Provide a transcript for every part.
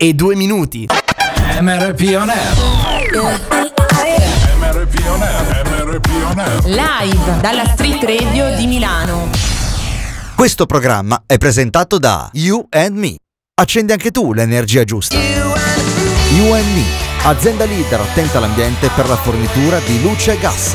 e 2 minuti. MRP On Air. MRP On Air, MRP On Air. Live dalla Street Radio di Milano. Questo programma è presentato da You and Me. Accendi anche tu l'energia giusta. You and Me, azienda leader attenta all'ambiente per la fornitura di luce e gas.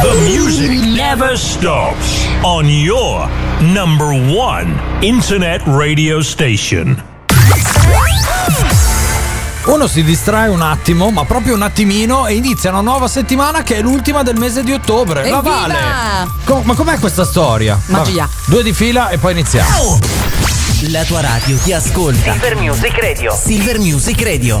The music never stops on your number one internet radio station. Uno si distrae un attimo, ma proprio un attimino, e inizia una nuova settimana che è l'ultima del mese di ottobre. La Evviva! Vale! Co- ma com'è questa storia? Magia. Vabbè, due di fila e poi iniziamo. La tua radio ti ascolta. Silver Music Radio. Silver Music Radio.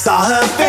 Saw her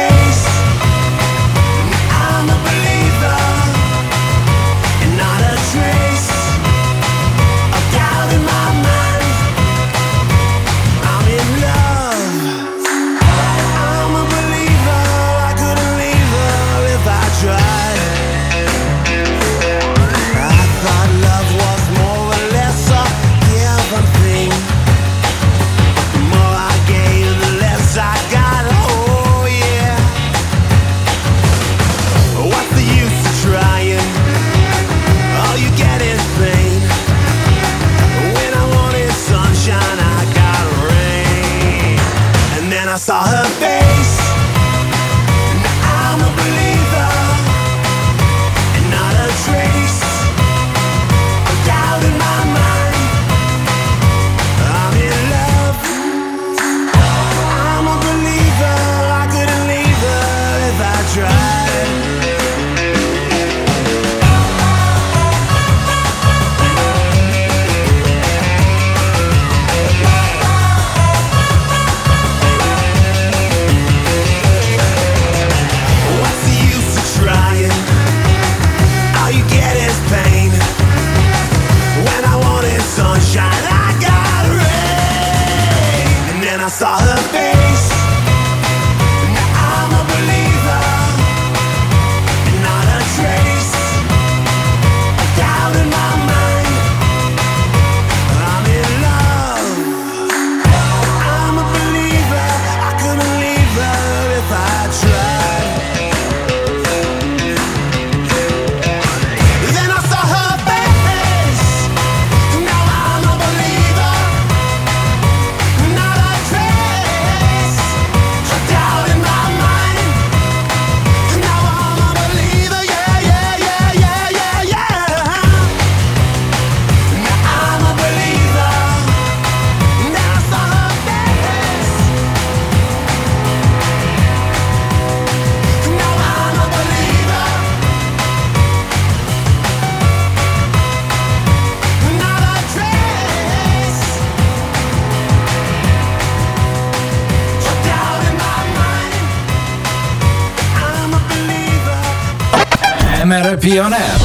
MRP On Air.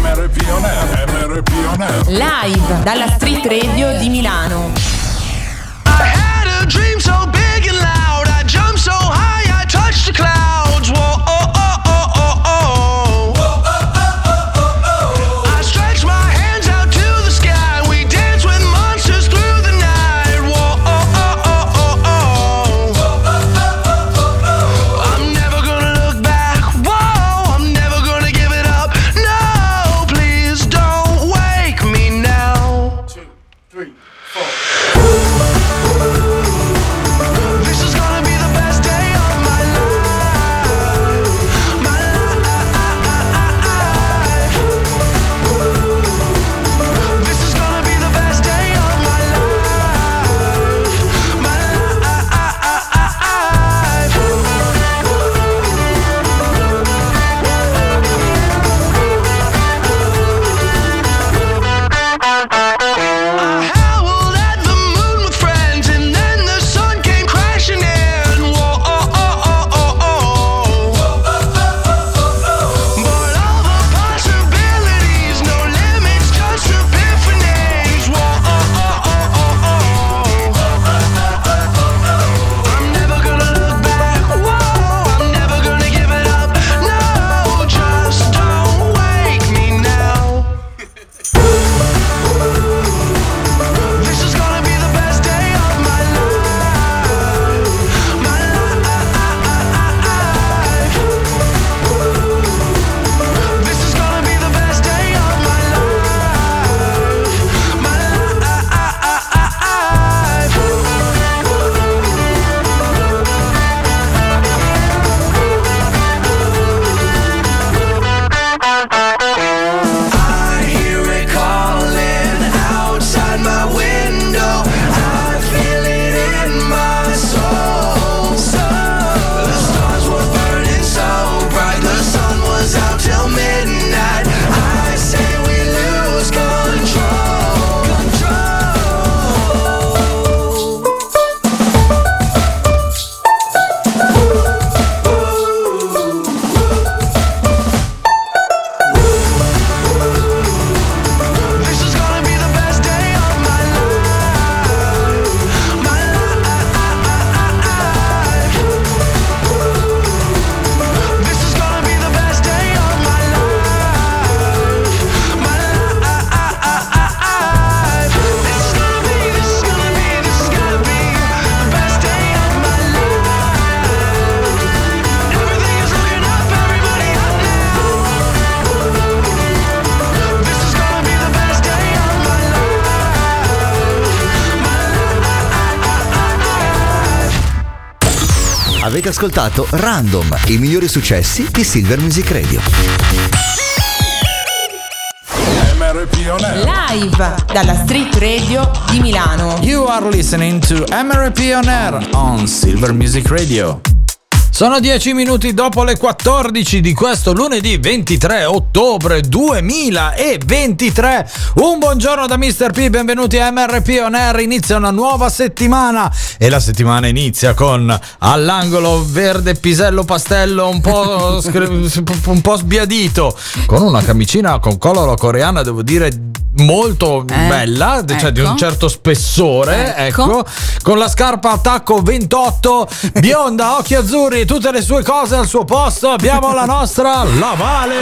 MRP On Air, MRP On Air. Live dalla Street Radio di Milano. Avete ascoltato Random, i migliori successi di Silver Music Radio. Live dalla Street Radio di Milano. You are listening to MRP On Air on Silver Music Radio. Sono 10 minuti dopo le 14 di questo lunedì 23 ottobre 2023. Un buongiorno da Mr. P, benvenuti a MRP On Air. Inizia una nuova settimana e la settimana inizia con all'angolo verde pisello pastello un po', un po' sbiadito, con una camicina con collo coreana, devo dire molto Eh, bella, cioè di un ecco. certo spessore, Ecco. ecco con la scarpa attacco 28, bionda, occhi azzurri, tutte le sue cose al suo posto. Abbiamo la nostra Lavale.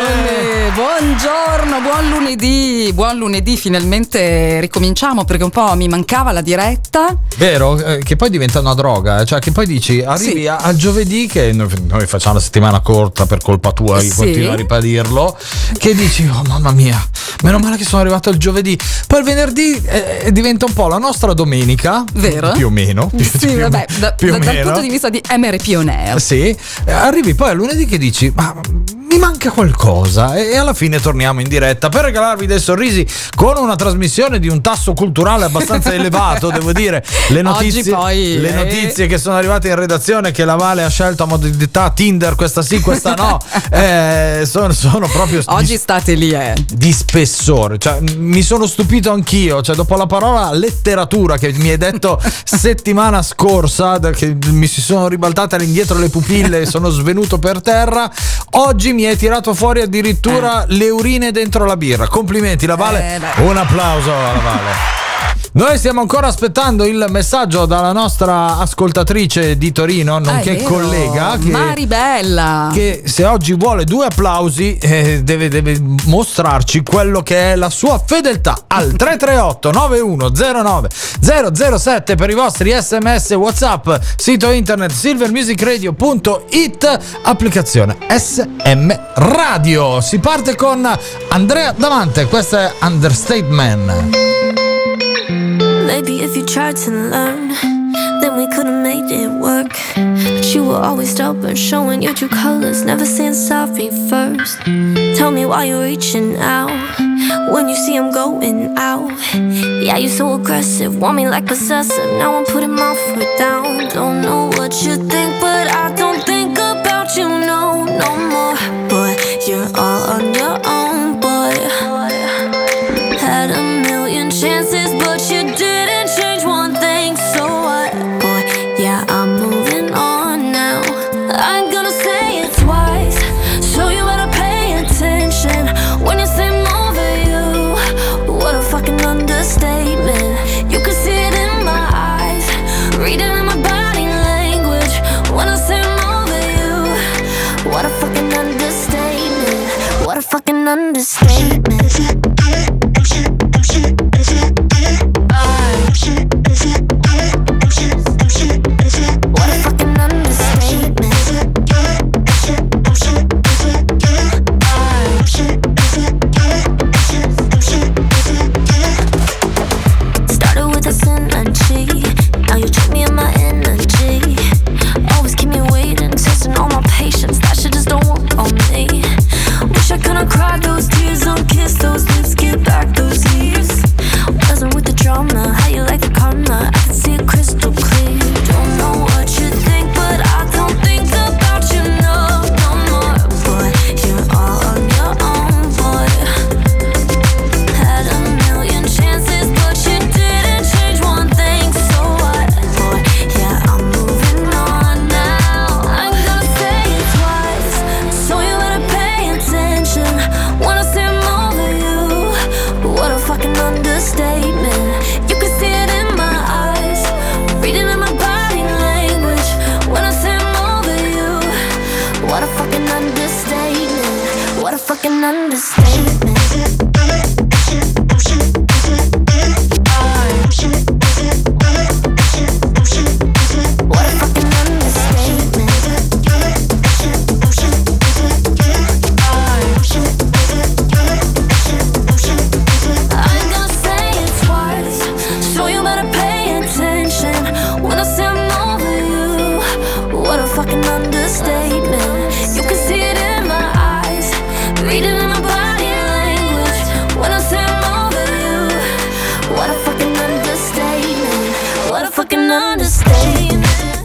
Eh, buongiorno, buon lunedì, buon lunedì, finalmente ricominciamo perché un po' mi mancava la diretta. Vero? Eh, che poi diventa una droga, eh, cioè che poi dici arrivi Sì. a- al giovedì che noi, noi facciamo la settimana corta per colpa tua, Sì. continuo a ribadirlo, che dici oh mamma mia, meno male che sono arrivato il giovedì, poi il venerdì eh, diventa un po' la nostra domenica, Vero? Più o meno. più- Sì, più- vabbè, da- più da- dal meno. punto di vista di MRP On Sì, eh, arrivi poi a lunedì che dici, ma mi manca qualcosa e, alla fine torniamo in diretta per regalarvi dei sorrisi con una trasmissione di un tasso culturale abbastanza elevato, devo dire. Le notizie, poi, le eh. notizie che sono arrivate in redazione che la Vale ha scelto a modalità Tinder, questa sì, questa no, eh, sono, sono proprio Oggi di, state lì, eh. di spessore. Cioè, mi sono stupito anch'io. Cioè, dopo la parola letteratura che mi hai detto settimana scorsa, che mi si sono ribaltate all'indietro le pupille e sono svenuto per terra. Oggi mi hai tirato fuori addirittura le urine dentro la birra. Complimenti, la Vale. Eh. Un applauso alla Vale. Noi stiamo ancora aspettando il messaggio dalla nostra ascoltatrice di Torino, Ah, nonché collega. Che Maribella. che se oggi vuole due applausi eh, deve, deve mostrarci quello che è la sua fedeltà al 338 9109 007 per i vostri sms whatsapp sito internet silvermusicradio.it applicazione SM Radio si parte con Andrea Davante questo è Understatement Maybe if you tried to learn, then we could have made it work. But you were always stubborn, showing your true colors, never saying sorry first. Tell me why you're reaching out when you see I'm going out. Yeah, you're so aggressive, want me like possessive. Now I'm putting my foot down. Don't know what you think, but I don't think about you no, no more. But you're all on your understatement.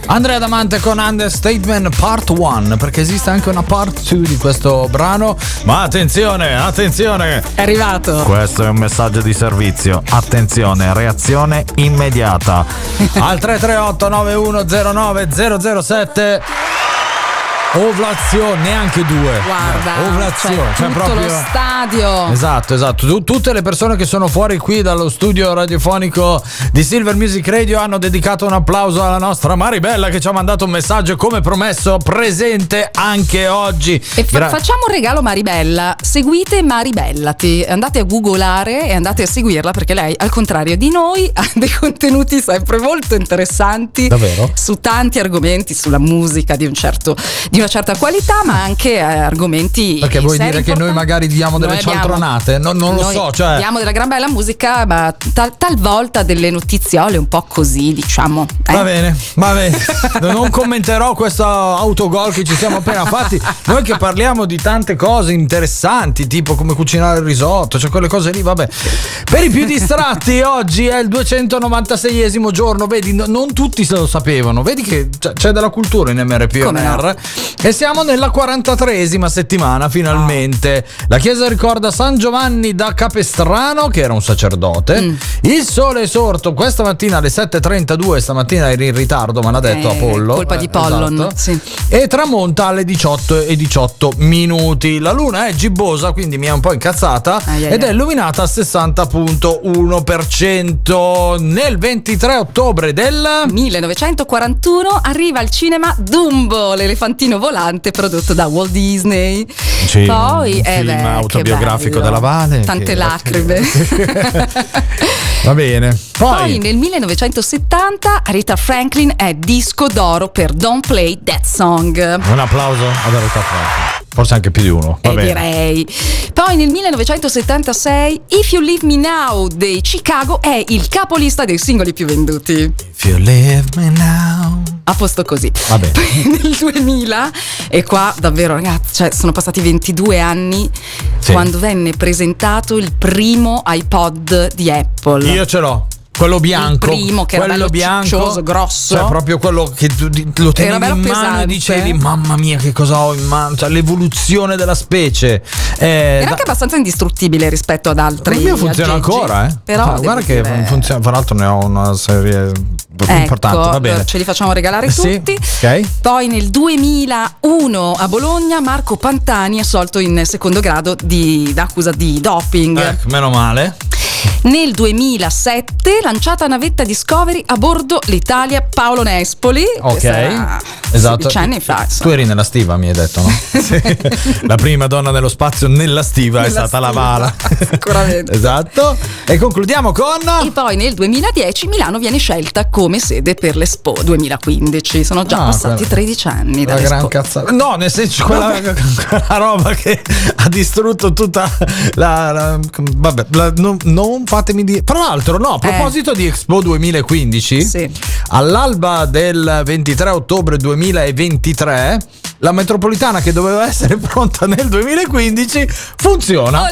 Andrea Damante con Understatement Part 1 perché esiste anche una part 2 di questo brano. Ma attenzione attenzione! È arrivato. questo è un messaggio di servizio. Attenzione reazione immediata. Al 338 9109 007 ovlazione neanche due Guarda, ovlazione cioè, cioè tutto proprio lo stadio. Esatto, esatto. Tu- tutte le persone che sono fuori qui dallo studio radiofonico di Silver Music Radio hanno dedicato un applauso alla nostra Maribella che ci ha mandato un messaggio come promesso presente anche oggi. E fa- Gra- facciamo un regalo Maribella. Seguite Maribellati. Andate a googolare e andate a seguirla perché lei, al contrario di noi, ha dei contenuti sempre molto interessanti. Davvero? Su tanti argomenti, sulla musica di, un certo, di una certa qualità, ma anche eh, argomenti. Perché vuoi dire che noi importanti. magari diamo delle Noi cialtronate? No- non lo so, cioè. Diamo della gran bella musica, ma tal- talvolta delle notiziole un po' così, diciamo. eh. Va bene, va bene. Non commenterò questo autogol che ci siamo appena fatti. Noi che parliamo di tante cose interessanti, tipo come cucinare il risotto, cioè quelle cose lì, vabbè. Per i più distratti, oggi è il 296esimo giorno. Vedi, no- non tutti se lo sapevano. Vedi che c'è- della cultura in MRP Come no? ONR. E siamo nella 43esima settimana, finalmente. La chiesa ricorda San Giovanni da Capestrano, che era un sacerdote. Mm. Il sole è sorto questa mattina alle 7.32. Stamattina eri in ritardo, me l'ha detto Eh, Apollo. colpa di Eh, Pollon, esatto. sì. E tramonta alle 18 e 18 minuti. La luna è gibbosa, quindi mi è un po' incazzata. Ai, ai, ed è ai. illuminata al 60.1%. Nel 23 ottobre del. 1941 arriva al cinema Dumbo, l'elefantino volante prodotto da Walt Disney. Sì, Poi, un eh film beh, autobiografico della Vale, Tante lacrime. Va bene. Poi Poi. nel 1970 Rita Franklin è disco d'oro per Don't Play That Song. Un applauso ad Aretha Franklin. Forse anche più di uno. Va Eh, bene. direi. Poi nel 1976 If You Leave Me Now dei Chicago è il capolista dei singoli più venduti. If you leave me now. A posto così. Va bene. Poi nel 2000 e qua davvero ragazzi, cioè, sono passati 22 anni Sì. quando venne presentato il primo iPod di Apple. Io ce l'ho. Quello bianco. Il primo che era quello bello bianco, grosso. Cioè, proprio quello che tu lo tenevi in mano pesante. e dicevi: Mamma mia, che cosa ho in mano? Cioè, l'evoluzione della specie. Eh, Era da- anche abbastanza indistruttibile rispetto ad altri. il mio funziona aggeggi. ancora, eh. Però Ah, guarda che dire- funziona. Tra l'altro, ne ho una serie importante. Ecco, Va bene. ce li facciamo regalare Sì, tutti. ok. Poi nel 2001 a Bologna Marco Pantani è assolto in secondo grado di d'accusa di doping. Ecco, meno male. Nel 2007 lanciata navetta Discovery a bordo l'Italia Paolo Nespoli. Ok. Esatto. 16 anni fa. Tu eri nella stiva, mi hai detto, no? Sì. La prima donna nello spazio nella stiva è Nella stata la stiva, Vala. sicuramente. esatto. E concludiamo con. E poi nel 2010 Milano viene scelta come sede per l'Expo 2015. Sono già Ah, passati quella- 13 anni La dall'Expo. gran cazzata. No, nel senso, quella, quella roba che ha distrutto tutta la. la- vabbè, la- non, non fatemi dire. Tra l'altro, no, a proposito di Expo 2015, Eh. Sì. all'alba del 23 ottobre 2023. La metropolitana che doveva essere pronta nel 2015 funziona.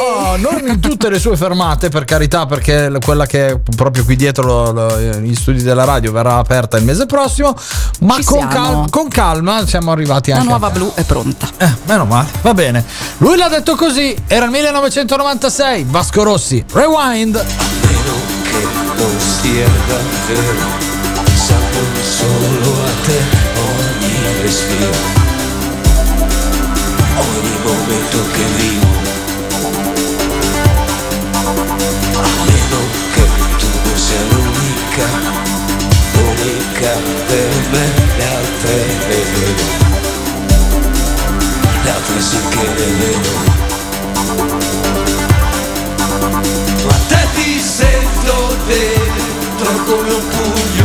Oh, non in tutte le sue fermate, per carità, perché quella che è proprio qui dietro lo- lo- gli studi della radio verrà aperta il mese prossimo. Ma con, cal- con calma siamo arrivati La anche. nuova a- blu è pronta. Eh, meno male, va bene. Lui l'ha detto così, era il 1996, Vasco Rossi, Rewind. che non sia davvero Sapo solo a te ogni respiro Ogni momento che vivo. A meno che tu non sia l'unica Unica per me Le altre le vedo. Le altre sì che vedo sento dentro come un pugno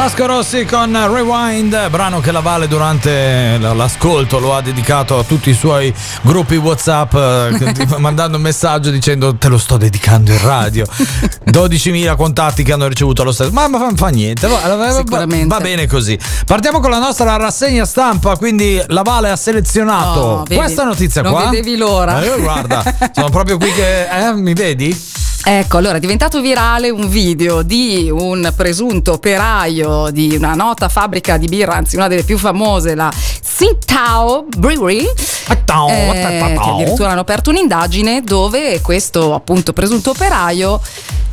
Vasco Rossi con Rewind, brano che la Vale durante l'ascolto lo ha dedicato a tutti i suoi gruppi WhatsApp, eh, mandando un messaggio dicendo te lo sto dedicando in radio. 12.000 contatti che hanno ricevuto lo stesso. Ma, ma fa, niente, va, va- Sicuramente. va bene così. Partiamo con la nostra rassegna stampa, quindi la Vale ha selezionato Oh, vedi? questa notizia Non qua. vedevi l'ora. Eh, io guarda, sono proprio qui che eh, mi vedi? Ecco, allora è diventato virale un video di un presunto operaio di una nota fabbrica di birra, anzi una delle più famose, la Tsingtao Brewery, eh, che addirittura hanno aperto un'indagine dove questo appunto presunto operaio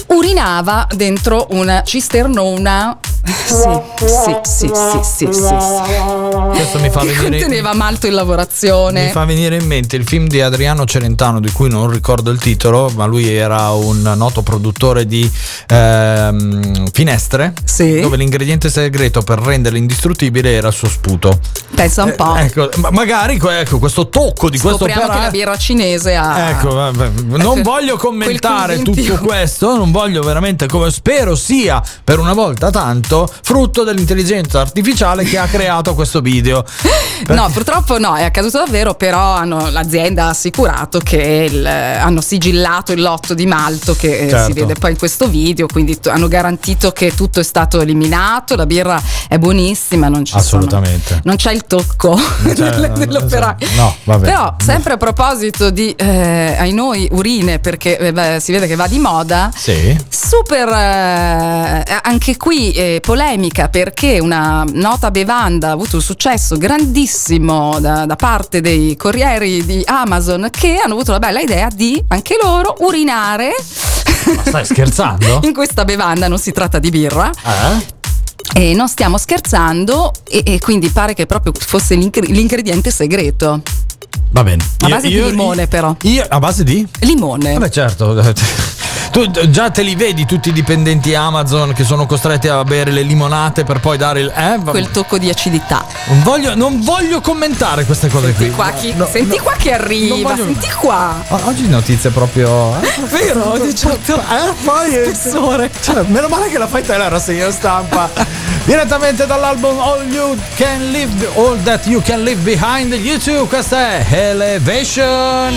urinava dentro una cisternona. Sì, sì, sì, sì, sì, sì. Questo mi fa Che venire conteneva malto in Mi lavorazione. fa venire in mente il film di Adriano Celentano, di cui non ricordo il titolo, ma lui era un noto produttore di ehm, finestre, Sì. dove l'ingrediente segreto per renderle indistruttibili era il suo sputo. Pensa un po'. Eh, ecco, ma magari ecco, questo tocco di questo Scopriamo che la birra cinese ha. Ecco, vabbè, non voglio commentare tutto questo, non voglio veramente come spero sia per una volta tanto frutto dell'intelligenza artificiale che ha creato questo video. No, purtroppo no, è accaduto davvero, però hanno- l'azienda ha assicurato che il- hanno sigillato il lotto di malto che eh, Certo. si vede poi in questo video, quindi t- hanno garantito che tutto è stato eliminato, la birra è buonissima, non, ci sono- Assolutamente. non c'è il tocco c'è- del- dell'operaio. no, vabbè. Però sempre a proposito di, eh, ai noi, urine, perché eh, beh, si vede che va di moda, Sì. Super, eh, anche qui polemica perché una nota bevanda ha avuto un successo grandissimo da, da parte dei corrieri di Amazon che hanno avuto la bella idea di anche loro urinare Ma stai scherzando? in questa bevanda, non si tratta di birra. Eh? E non stiamo scherzando, e, e quindi pare che proprio fosse l'ingre- l'ingrediente segreto. Va bene. A base di limone, però. Io, a base di? Limone. Vabbè, certo. Tu già te li vedi tutti i dipendenti Amazon che sono costretti a bere le limonate per poi dare il. Eh? Quel tocco di acidità. Non voglio, non voglio commentare queste cose qui. Senti qua, chi- No, senti no. qua che arriva, voglio- senti qua. Oggi notizie proprio. eh? Vero? Di certo. Eh, poi Spessore. Cioè, meno male che la fai te la rassegna stampa. Direttamente dall'album All You Can Live All That You Can Leave Behind YouTube, questa è Elevation.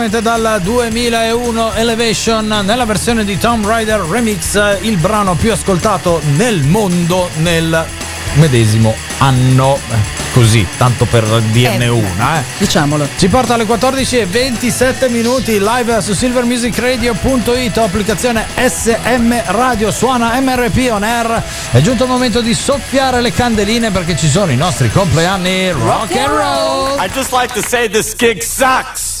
Direttamente dal 2001 Elevation nella versione di Tomb Raider Remix, il brano più ascoltato nel mondo nel medesimo anno. Così, tanto per dirne Eh, una. Eh. Diciamolo. Ci porta alle 14 e 27 minuti live su silvermusicradio.it, applicazione SM Radio, suona MRP on air. È giunto il momento di soffiare le candeline perché ci sono i nostri compleanni rock and roll. I'd just like to say this gig sucks.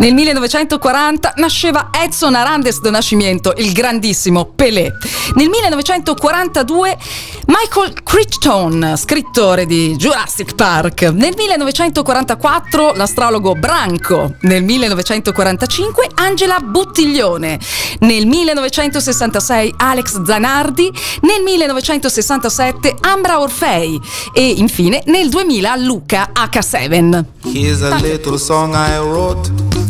Nel 1940 nasceva Edson Arandes do Nascimento, il grandissimo Pelé. Nel 1942 Michael Crichton, scrittore di Jurassic Park. Nel 1944 l'astrologo Branco. Nel 1945 Angela Buttiglione. Nel 1966 Alex Zanardi. Nel 1967 Ambra Orfei. E infine nel 2000 Luca H7. Here's a little song I wrote.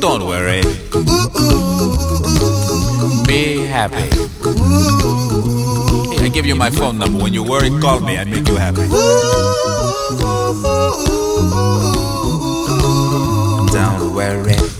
Don't worry. Be happy. Hey, I give you my phone number. When you worry, call me. I make you happy. Don't worry.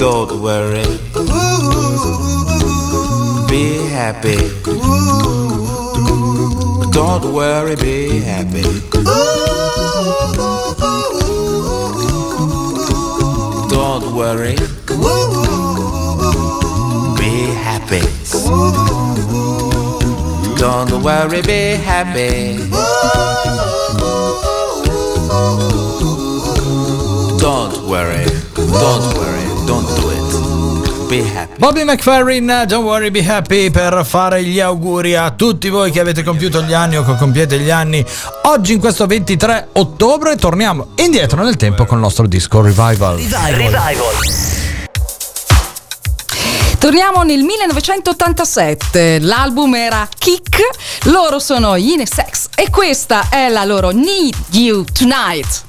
Don't worry. Be happy. Don't worry, be happy. Don't worry. Be happy. Don't worry, be happy. Don't worry. Don't worry. Don't do it. Be happy. Bobby McFerrin, Don't Worry Be Happy per fare gli auguri a tutti voi che avete compiuto gli anni o che compiete gli anni. Oggi in questo 23 ottobre torniamo indietro nel tempo con il nostro disco Revival. Revival. Torniamo nel 1987, l'album era Kick, loro sono Yine Sex e questa è la loro Need You Tonight.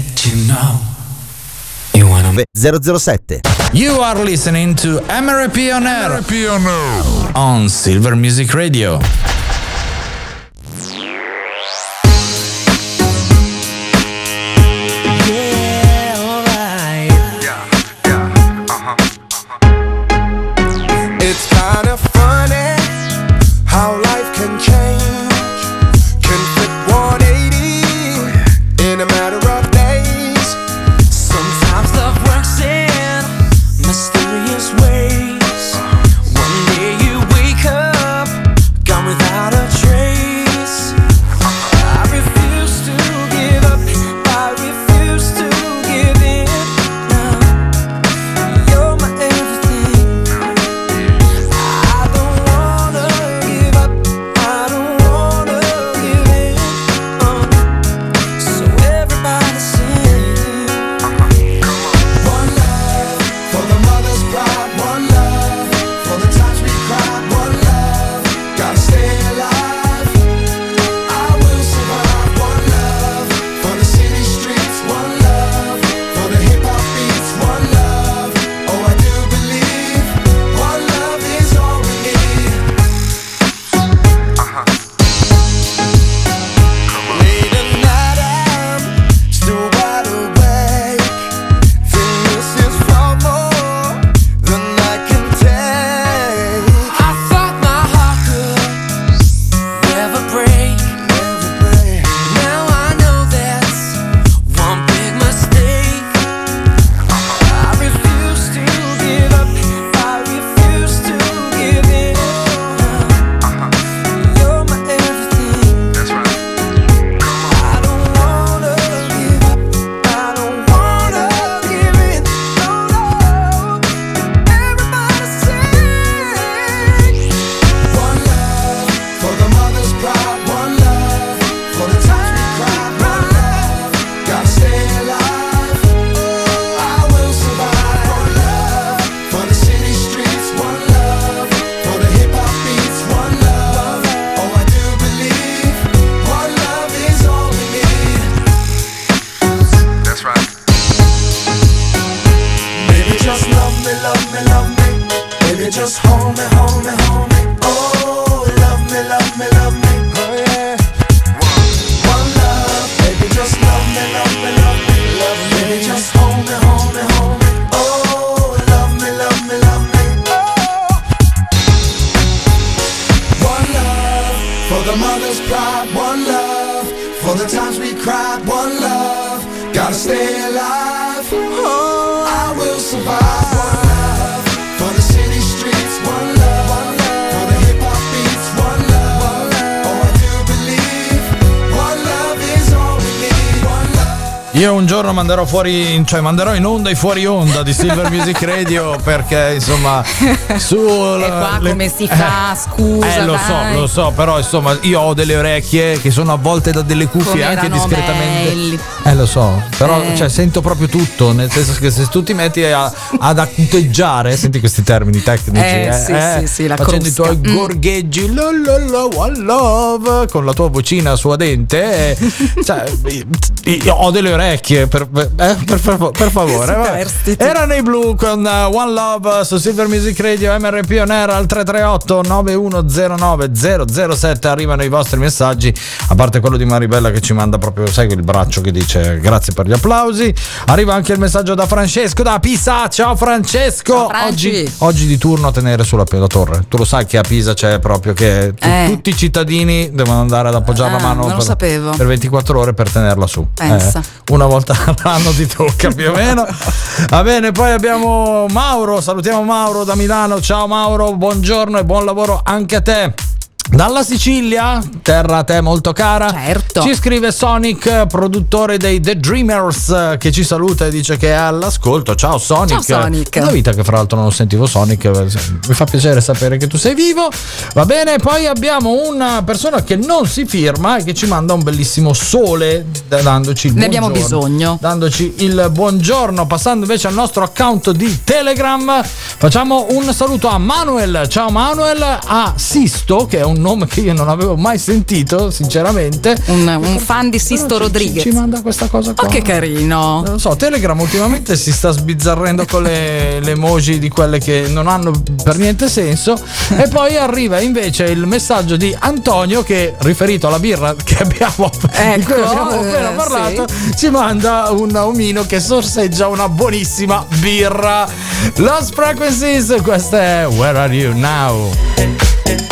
that you know. 007 You are listening to MRP on Air MRP on Air on Silver Music Radio. Manderò fuori, cioè manderò in onda i fuori onda di Silver Music Radio perché insomma su E qua come si fa? Scusa, Eh lo dai. so, lo so, però insomma io ho delle orecchie che sono avvolte da delle cuffie Come anche discretamente. belli. Eh lo so, però Eh. cioè, sento proprio tutto, nel senso che se tu ti metti a- ad accuteggiare, senti questi termini tecnici, Eh, sì, sì, sì, la facendo i crusca. tuoi Mm. gorgheggi, la, la, one love, con la tua vocina suadente, eh, cioè, io ho delle orecchie, per, per, eh, per favore, per favore. vabbè. Superstiti. Era nei blu con uh, One Love su Silver Music Radio MRP On Air al 338 9109 007 arrivano i vostri messaggi a parte quello di Maribella che ci manda proprio sai il braccio che dice grazie per gli applausi arriva anche il messaggio da Francesco da Pisa ciao Francesco Ciao, oggi, oggi di turno a tenere sulla la torre tu lo sai che a Pisa c'è proprio che tu- Eh. tutti i cittadini devono andare ad appoggiare la Ah, mano non lo per, sapevo. per 24 ore per tenerla su Pensa. Eh, una volta all'anno ti tocca più o meno Va bene, poi abbiamo Mauro, salutiamo Mauro da Milano. Ciao Mauro, buongiorno e buon lavoro anche a te. Dalla Sicilia, terra a te molto cara, Certo. ci scrive Sonic, produttore dei The Dreamers, che ci saluta e dice che è all'ascolto. Ciao Sonic. Ciao, Sonic. Una vita che fra l'altro non sentivo Sonic, mi fa piacere sapere che tu sei vivo. Va bene, poi abbiamo una persona che non si firma e che ci manda un bellissimo sole, dandoci il Ne abbiamo bisogno. Dandoci il buongiorno, passando invece al nostro account di Telegram, facciamo un saluto a Manuel. Ciao Manuel, a Sisto, che è un nome che io non avevo mai sentito, sinceramente. Un, un fan di Sisto Rodriguez. Ci, ci manda questa cosa qua. Oh, che carino. Non so, Telegram ultimamente si sta sbizzarrendo con le, le emoji di quelle che non hanno per niente senso. E poi arriva invece il messaggio di Antonio che, riferito alla birra che abbiamo, di cui Ecco, abbiamo appena eh, parlato, ci manda un omino che sorseggia una buonissima birra. Lost Frequencies, questa è Where Are You Now?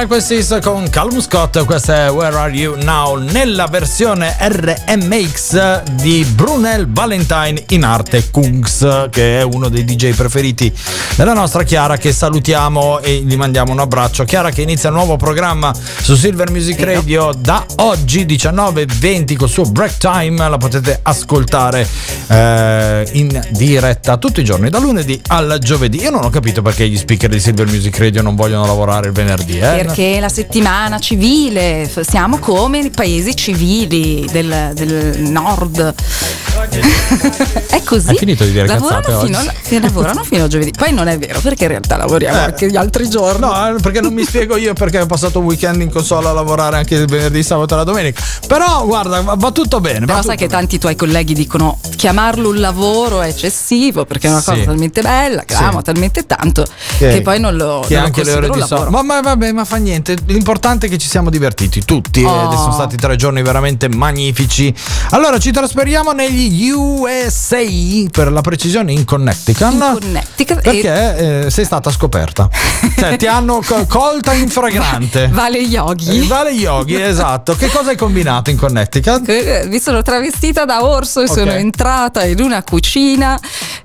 Frequencies con Calum Scott, questa è Where Are You Now nella versione RMX di Brunel Valentine in arte Kungs, che è uno dei DJ preferiti della nostra Chiara che salutiamo e gli mandiamo un abbraccio. Chiara che inizia il nuovo programma su Silver Music Radio da oggi 19.20 col suo break time, la potete ascoltare eh, in diretta tutti i giorni, da lunedì al giovedì. Io non ho capito perché gli speaker di Silver Music Radio non vogliono lavorare il venerdì. Eh? Perché la settimana civile, siamo come i paesi civili del, del nord. è così. Hai finito di dire lavorano fino, oggi? a- che lavorano fino a giovedì. Poi non è vero, perché in realtà lavoriamo Eh. anche gli altri giorni. No, eh, perché non mi spiego io perché ho passato un weekend in console a lavorare anche il venerdì, sabato e la domenica. Però guarda, va, va tutto bene. Però va sai tutto che tanti tuoi colleghi dicono chiamarlo un lavoro è eccessivo perché è una Sì. cosa talmente bella, che Sì. amo talmente tanto Che- che poi non lo, che non lo anche le considero ore un di lavoro. sonno. Ma, ma vabbè, ma fa niente. L'importante è che ci siamo divertiti tutti Oh. ed sono stati tre giorni veramente magnifici. Allora, ci trasferiamo negli USA, per la precisione in Connecticut. In Connecticut perché eh, sei stata scoperta. cioè, ti hanno co- colta in fragrante. Vale Yogi. Eh, Vale Yogi, esatto. Che cosa hai combinato in Connecticut? Eh, Mi sono travestita da orso e Ok. sono entrata in una cucina.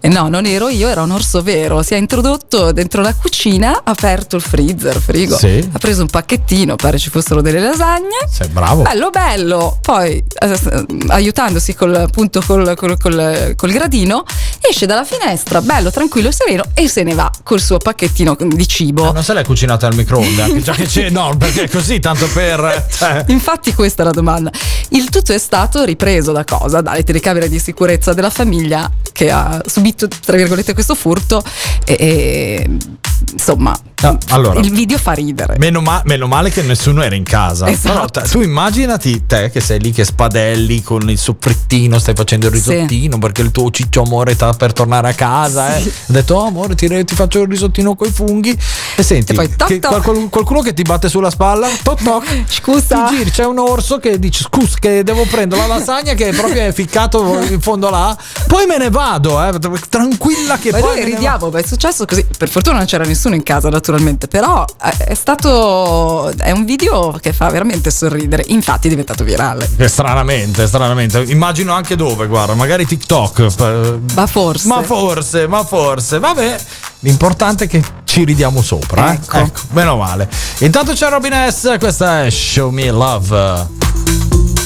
E no, non ero io, era un orso vero. Si è introdotto dentro la cucina, ha aperto il freezer, frigo. Sì. Ha preso un pacchettino, pare ci fossero delle lasagne. Sei bravo. Bello, bello. Poi, eh, aiutandosi col, appunto col, col- col- col gradino, esce dalla finestra, bello, tranquillo e sereno, e se ne va col suo pacchettino di cibo. Ah, Non se l'hai cucinata al microonde, già che c'è, no, perché è così, tanto per. cioè. Infatti questa è la domanda. Il tutto è stato ripreso da cosa? Dalle telecamere di sicurezza della famiglia che ha subito, tra virgolette, questo furto e, e, insomma, No, allora. il video fa ridere. Meno, ma- meno male che nessuno era in casa. Esatto. Però te- tu immaginati te che sei lì che spadelli con il soffrittino, stai facendo il risottino perché il tuo ciccio amore sta per tornare a casa. Sì. Eh. Ha detto, oh, amore, ti, ti faccio il risottino con i funghi. E senti, E poi toc, che toc. qualcuno, qualcuno che ti batte sulla spalla, toc toc. Scusa. Ti giri, c'è un orso che dice, scusa, che devo prendere la lasagna che proprio è ficcato in fondo là. Poi me ne vado, eh, tranquilla che Ma poi. noi ridiamo, ma è successo così. Per fortuna non c'era nessuno in casa, naturalmente. Però eh, è stato. È un video che fa veramente sorridere. Infatti è diventato virale. Eh, Stranamente, stranamente. Immagino anche dove, guarda, magari TikTok. eh, Ma forse. Ma forse, ma forse. Vabbè, l'importante è che ci ridiamo sopra. eh. Ecco. Ecco, meno male. Intanto c'è Robin S, questa è Show Me Love.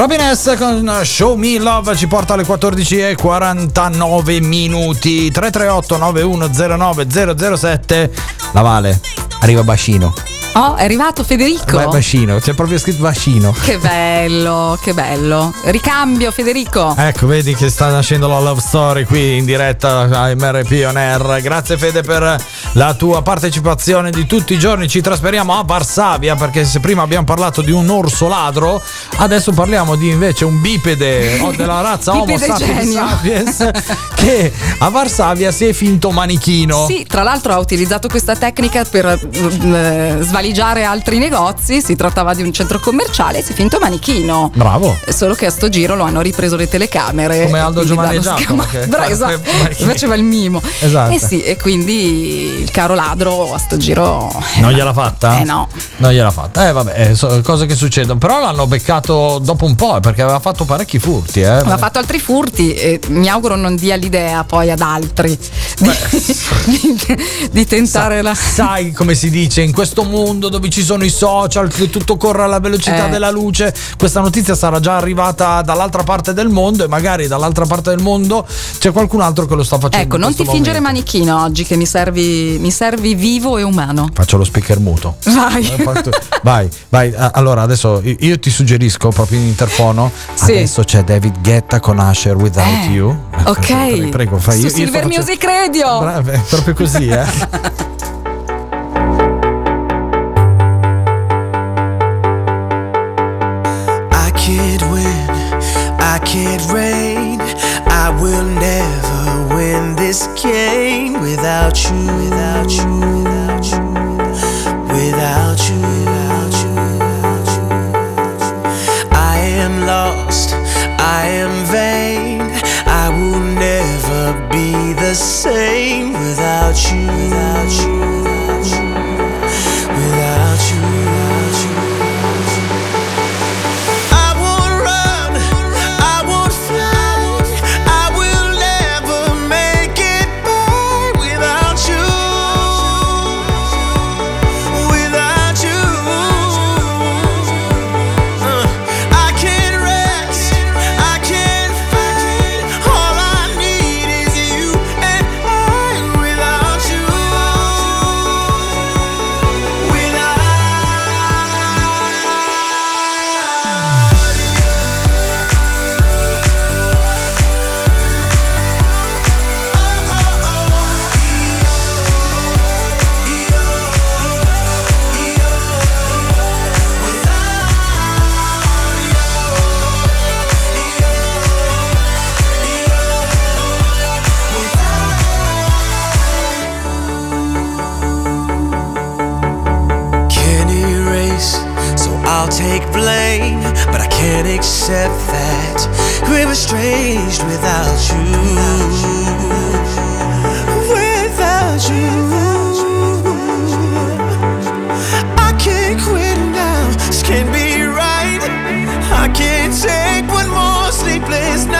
Robin S con Show Me Love ci porta alle 14 e 49 minuti. 338 9109 007 La Vale, arriva Bacino Oh, è arrivato Federico. Beh, Bacino, c'è proprio scritto Bacino Che bello, che bello. Ricambio Federico. Ecco, vedi che sta nascendo la love story qui in diretta a MRP On Air. Grazie Fede per la tua partecipazione di tutti i giorni. Ci trasferiamo a Varsavia perché se prima abbiamo parlato di un orso ladro, adesso parliamo di invece un bipede o della razza Homo sapiens sapiens che a Varsavia si è finto manichino. Sì, tra l'altro ha utilizzato questa tecnica per eh, svaligiare altri negozi. Si trattava di un centro commerciale e si è finto manichino. Bravo. Solo che a sto giro lo hanno ripreso le telecamere. Come Aldo Giovanni Giacomo, scamato. che- Bra- che- esatto. Faceva il mimo. Esatto. Eh sì, e quindi il caro ladro a sto giro. Non gliel'ha fatta? Eh no. Non gliel'ha fatta. Eh vabbè, eh, so- cose che succedono. Però l'hanno beccato dopo un po' eh, perché aveva fatto parecchi furti. Eh. Aveva fatto altri furti e mi auguro non dia l'idea poi ad altri di, di- di tentare la. Sai come si dice, in questo mondo dove ci sono i social, che tutto corre alla velocità Eh. della luce, questa notizia sarà già arrivata dall'altra parte del mondo e magari dall'altra parte del mondo c'è qualcun altro che lo sta facendo. Ecco, non ti questo fingere momento. manichino oggi che mi servi, mi servi vivo e umano. Faccio lo speaker muto. Vai. Eh, Vai, vai. Allora, adesso io- io ti suggerisco proprio in interfono. Sì. Adesso c'è David Guetta con Usher Without Eh, You. ok. Prego, prego, fai Su io- io Silver faccio- Music Radio. Brava, è proprio così, eh. I can't reign. I will never win this game without you, without you, without you, without you, without you, without you. I am lost, I am vain. I will never be the same without you, take blame. But I can't accept that we're estranged without you. Without you. I can't quit now, this can't be right. I can't take one more sleepless night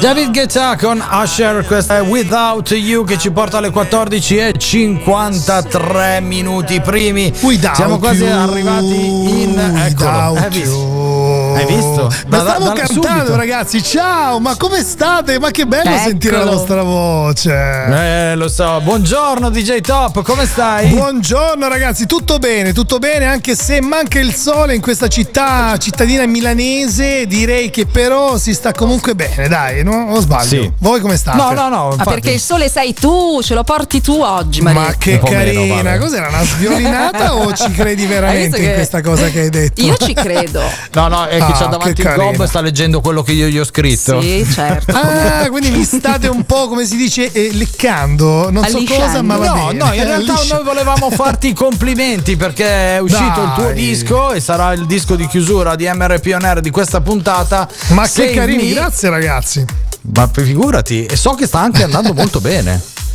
David Guetta con Usher, questa è Without You che ci porta alle 14 e 53 minuti primi. Without Siamo quasi you, arrivati in eccolo, hai visto? Hai visto? Ma Da- da- stavo da- cantando, subito. ragazzi. Ciao, ma come state? Ma che bello Eccolo. sentire la vostra voce. Eh, lo so. Buongiorno DJ Top, come stai? Buongiorno ragazzi, tutto bene, tutto bene, anche se manca il sole in questa città, cittadina milanese, direi che però si sta comunque bene, dai, no? O sbaglio? Sì. Voi come state? No, no, no. Ma perché il sole sei tu, ce lo porti tu oggi, Maria. Ma che po' meno, carina, vabbè. cos'era una sviolinata o ci credi veramente in che- questa cosa che hai detto? Io ci credo. No, no, è che Ah, c'ha davanti che il carina. gob e sta leggendo quello che io gli ho scritto. Sì, certo. Ah, quindi mi state un po' come si dice eh, leccando, non so Allisciando. cosa, ma va No, bene. no, in realtà Allisci- noi volevamo farti i complimenti perché è uscito il tuo Dai. disco e sarà il disco di chiusura di MRP On Air di questa puntata. Ma Save che carini, Me. grazie ragazzi. Ma figurati, e so che sta anche andando molto bene.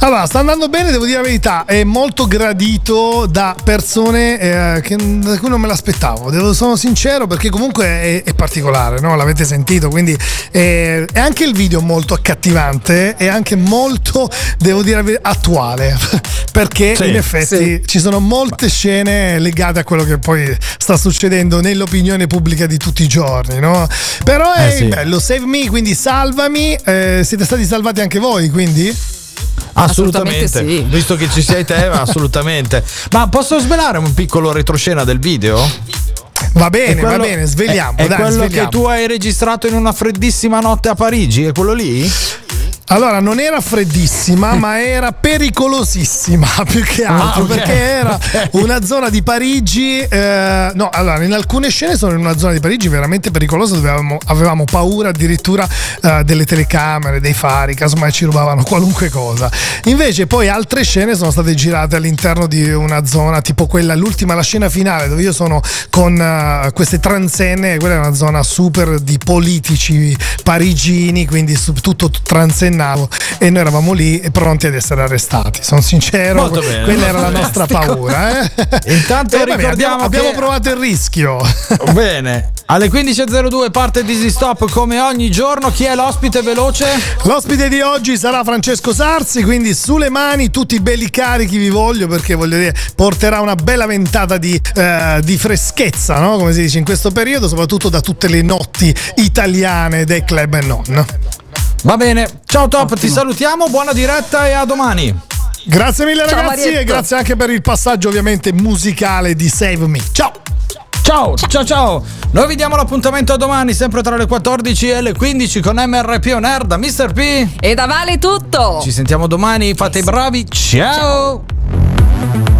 Allora, sta andando bene, devo dire la verità, è molto gradito da persone eh, che, da cui non me l'aspettavo, devo, sono sincero perché comunque è, è particolare, no? l'avete sentito, quindi eh, è anche il video molto accattivante e anche molto, devo dire, attuale, perché Sì, in effetti ci sono molte scene legate a quello che poi sta succedendo nell'opinione pubblica di tutti i giorni, no? Però è Eh, sì. bello, save me, quindi salvami, eh, siete stati salvati anche voi, quindi? Assolutamente, Assolutamente sì. visto che ci sei te, assolutamente. Ma posso svelare un piccolo retroscena del video? Va bene, quello- va bene, sveliamo. È, è dai, quello sveliamo. che tu hai registrato in una freddissima notte a Parigi? È quello lì? Allora, non era freddissima, ma era pericolosissima più che altro Ah, ok. perché era una zona di Parigi. eh, no, allora, in alcune scene sono in una zona di Parigi veramente pericolosa dove avevamo, avevamo paura addirittura eh, delle telecamere, dei fari, casomai ci rubavano qualunque cosa. Invece, poi altre scene sono state girate all'interno di una zona tipo quella, l'ultima, la scena finale dove io sono con eh, queste transenne. Quella è una zona super di politici parigini, quindi tutto transennato. E noi eravamo lì pronti ad essere arrestati. Sono sincero, Molto bene. quella era la nostra paura. Eh? Intanto Eh, vabbè, ricordiamo abbiamo, abbiamo provato il rischio. Bene, alle 15.02 parte Dizzy Stop come ogni giorno. Chi è l'ospite veloce? L'ospite di oggi sarà Francesco Sarsi, quindi sulle mani tutti belli carichi vi voglio perché voglio dire porterà una bella ventata di, eh, di freschezza, no? come si dice in questo periodo, soprattutto da tutte le notti italiane dei club e non. Va bene, ciao Top, ti salutiamo, buona diretta e a domani. Grazie mille Ciao, ragazzi Marietto. e grazie anche per il passaggio ovviamente musicale di Save Me. Ciao! Ciao, ciao, ciao. Noi vi diamo l'appuntamento a domani, sempre tra le 14 e le 15 con MRP On Air da Mr. P. E da Vale tutto. Ci sentiamo domani, fate i bravi. Ciao. I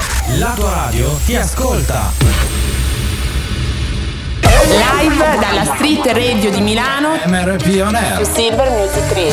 La tua radio ti ascolta. Live dalla Street Radio di Milano MRP On Air. Silver Music Radio.